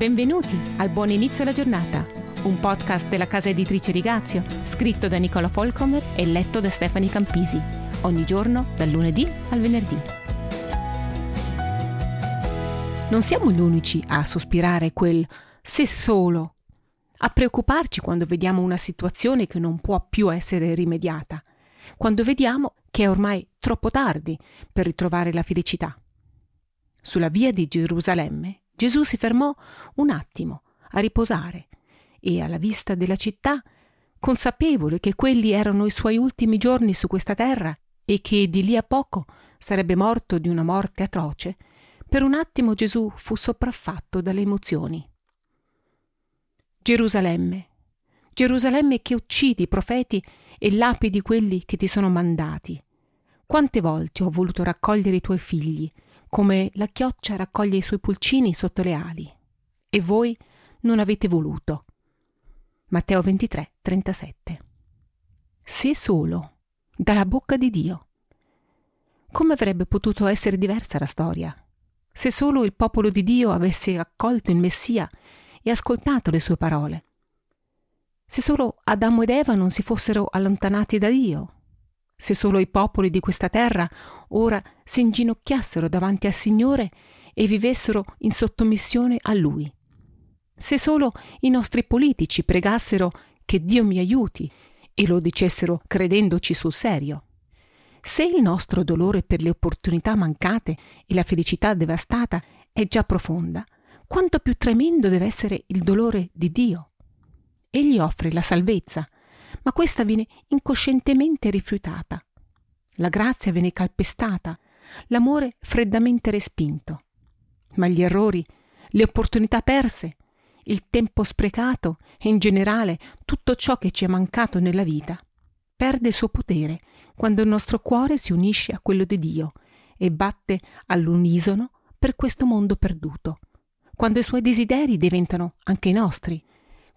Benvenuti al Buon Inizio alla Giornata, un podcast della casa editrice Rigazio, scritto da Nicola Folcomer e letto da Stefani Campisi, ogni giorno dal lunedì al venerdì. Non siamo gli unici a sospirare quel se solo, a preoccuparci quando vediamo una situazione che non può più essere rimediata, quando vediamo che è ormai troppo tardi per ritrovare la felicità. Sulla via di Gerusalemme Gesù si fermò un attimo a riposare e alla vista della città, consapevole che quelli erano i suoi ultimi giorni su questa terra e che di lì a poco sarebbe morto di una morte atroce, per un attimo Gesù fu sopraffatto dalle emozioni. Gerusalemme, Gerusalemme che uccidi i profeti e lapidi quelli che ti sono mandati. Quante volte ho voluto raccogliere i tuoi figli, come la chioccia raccoglie i suoi pulcini sotto le ali. E voi non avete voluto. Matteo 23, 37. Se solo, dalla bocca di Dio. Come avrebbe potuto essere diversa la storia? Se solo il popolo di Dio avesse accolto il Messia e ascoltato le sue parole. Se solo Adamo ed Eva non si fossero allontanati da Dio se solo i popoli di questa terra ora si inginocchiassero davanti al Signore e vivessero in sottomissione a Lui. Se solo i nostri politici pregassero che Dio mi aiuti e lo dicessero credendoci sul serio. Se il nostro dolore per le opportunità mancate e la felicità devastata è già profonda, quanto più tremendo deve essere il dolore di Dio. Egli offre la salvezza, ma questa viene incoscientemente rifiutata. La grazia viene calpestata, l'amore freddamente respinto. Ma gli errori, le opportunità perse, il tempo sprecato e in generale tutto ciò che ci è mancato nella vita perde il suo potere quando il nostro cuore si unisce a quello di Dio e batte all'unisono per questo mondo perduto, quando i suoi desideri diventano anche i nostri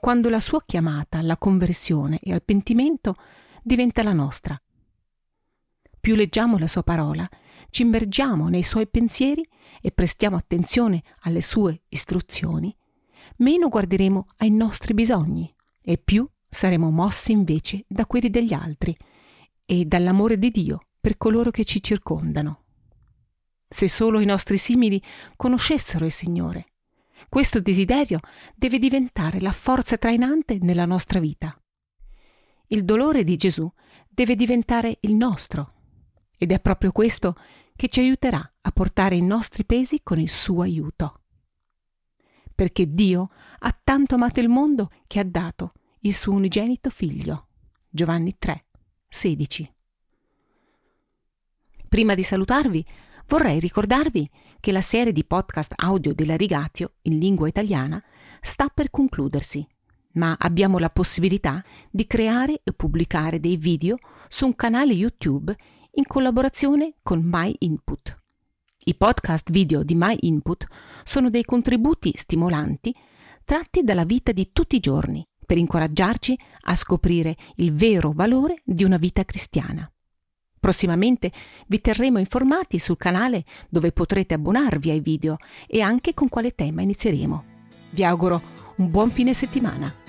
quando la sua chiamata alla conversione e al pentimento diventa la nostra. Più leggiamo la sua parola, ci immergiamo nei suoi pensieri e prestiamo attenzione alle sue istruzioni, meno guarderemo ai nostri bisogni e più saremo mossi invece da quelli degli altri e dall'amore di Dio per coloro che ci circondano. Se solo i nostri simili conoscessero il Signore, questo desiderio deve diventare la forza trainante nella nostra vita. Il dolore di Gesù deve diventare il nostro ed è proprio questo che ci aiuterà a portare i nostri pesi con il suo aiuto. Perché Dio ha tanto amato il mondo che ha dato il suo unigenito figlio. Giovanni 3, 16. Prima di salutarvi, vorrei ricordarvi che la serie di podcast audio della Rigatio in lingua italiana sta per concludersi, ma abbiamo la possibilità di creare e pubblicare dei video su un canale YouTube in collaborazione con My Input. I podcast video di My Input sono dei contributi stimolanti tratti dalla vita di tutti i giorni per incoraggiarci a scoprire il vero valore di una vita cristiana. Prossimamente vi terremo informati sul canale dove potrete abbonarvi ai video e anche con quale tema inizieremo. Vi auguro un buon fine settimana.